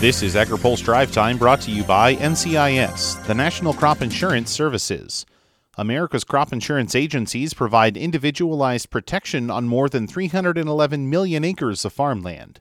This is AgriPulse Drive Time brought to you by NCIS, the National Crop Insurance Services. America's crop insurance agencies provide individualized protection on more than 311 million acres of farmland.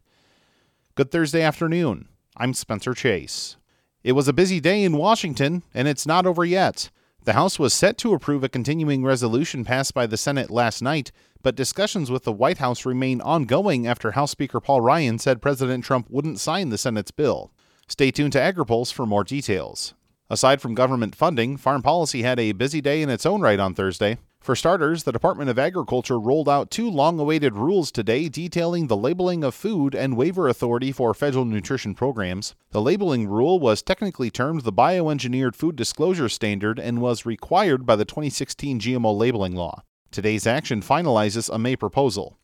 Good Thursday afternoon. I'm Spencer Chase. It was a busy day in Washington, and it's not over yet. The House was set to approve a continuing resolution passed by the Senate last night, but discussions with the White House remain ongoing after House Speaker Paul Ryan said President Trump wouldn't sign the Senate's bill. Stay tuned to AgriPulse for more details. Aside from government funding, farm policy had a busy day in its own right on Thursday. For starters, the Department of Agriculture rolled out two long awaited rules today detailing the labeling of food and waiver authority for federal nutrition programs. The labeling rule was technically termed the Bioengineered Food Disclosure Standard and was required by the 2016 GMO labeling law. Today's action finalizes a May proposal.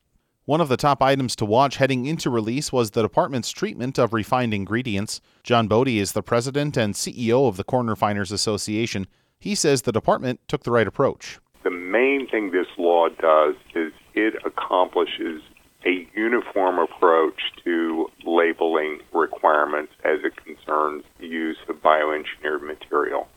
One of the top items to watch heading into release was the department's treatment of refined ingredients. John Bode is the president and CEO of the Corn Refiners Association. He says the department took the right approach. The main thing this law does is it accomplishes a uniform approach to labeling requirements as it concerns the use of bioengineered material.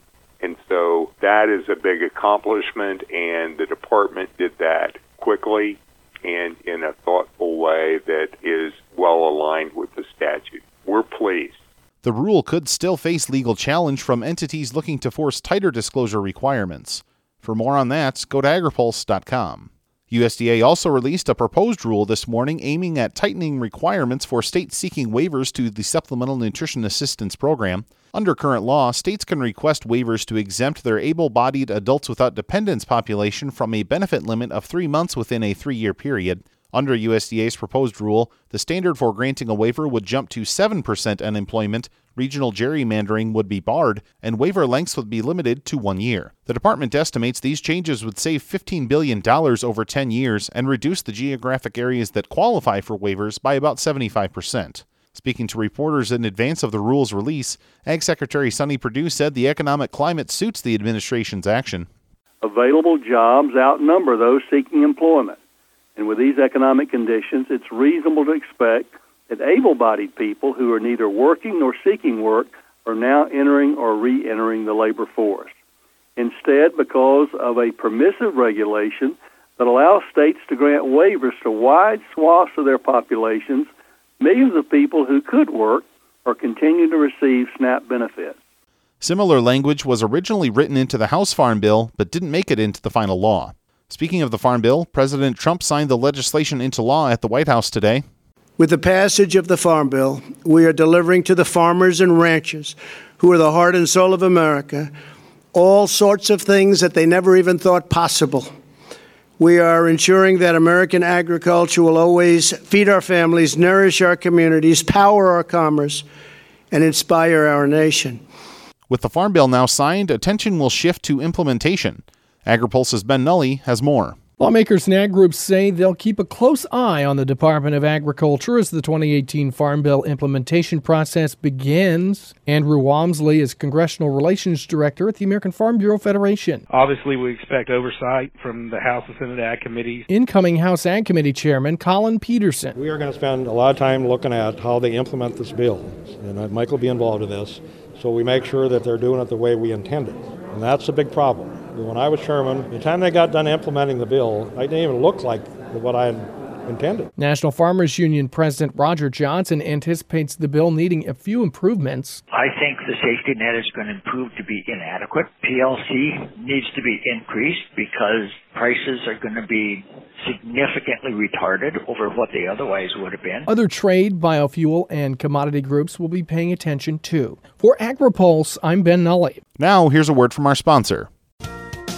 And so that is a big accomplishment, and the department did that quickly and in a thoughtful way that is well aligned with the statute. We're pleased. The rule could still face legal challenge from entities looking to force tighter disclosure requirements. For more on that, go to agripulse.com. USDA also released a proposed rule this morning aiming at tightening requirements for states seeking waivers to the Supplemental Nutrition Assistance Program. Under current law, states can request waivers to exempt their able bodied adults without dependents population from a benefit limit of three months within a three year period. Under USDA's proposed rule, the standard for granting a waiver would jump to 7% unemployment, regional gerrymandering would be barred, and waiver lengths would be limited to one year. The department estimates these changes would save $15 billion over 10 years and reduce the geographic areas that qualify for waivers by about 75%. Speaking to reporters in advance of the rule's release, Ag Secretary Sonny Perdue said the economic climate suits the administration's action. Available jobs outnumber those seeking employment. And with these economic conditions, it's reasonable to expect that able bodied people who are neither working nor seeking work are now entering or re entering the labor force. Instead, because of a permissive regulation that allows states to grant waivers to wide swaths of their populations, millions of people who could work are continuing to receive SNAP benefits. Similar language was originally written into the House Farm Bill but didn't make it into the final law. Speaking of the Farm Bill, President Trump signed the legislation into law at the White House today. With the passage of the Farm Bill, we are delivering to the farmers and ranchers, who are the heart and soul of America, all sorts of things that they never even thought possible. We are ensuring that American agriculture will always feed our families, nourish our communities, power our commerce, and inspire our nation. With the Farm Bill now signed, attention will shift to implementation. AgriPulse's Ben Nuelle has more. Lawmakers and ag groups say they'll keep a close eye on the Department of Agriculture as the 2018 Farm Bill implementation process begins. Andrew Walmsley is Congressional Relations Director at the American Farm Bureau Federation. Obviously, we expect oversight from the House and Senate Ag Committees. Incoming House Ag Committee Chairman Collin Peterson. We are going to spend a lot of time looking at how they implement this bill, and Mike will be involved in this, so we make sure that they're doing it the way we intended. And that's a big problem. When I was chairman, the time they got done implementing the bill, I didn't even look like what I intended. National Farmers Union President Roger Johnson anticipates the bill needing a few improvements. I think the safety net is going to prove to be inadequate. PLC needs to be increased because prices are going to be significantly retarded over what they otherwise would have been. Other trade, biofuel, and commodity groups will be paying attention too. For AgriPulse, I'm Ben Nuelle. Now, here's a word from our sponsor.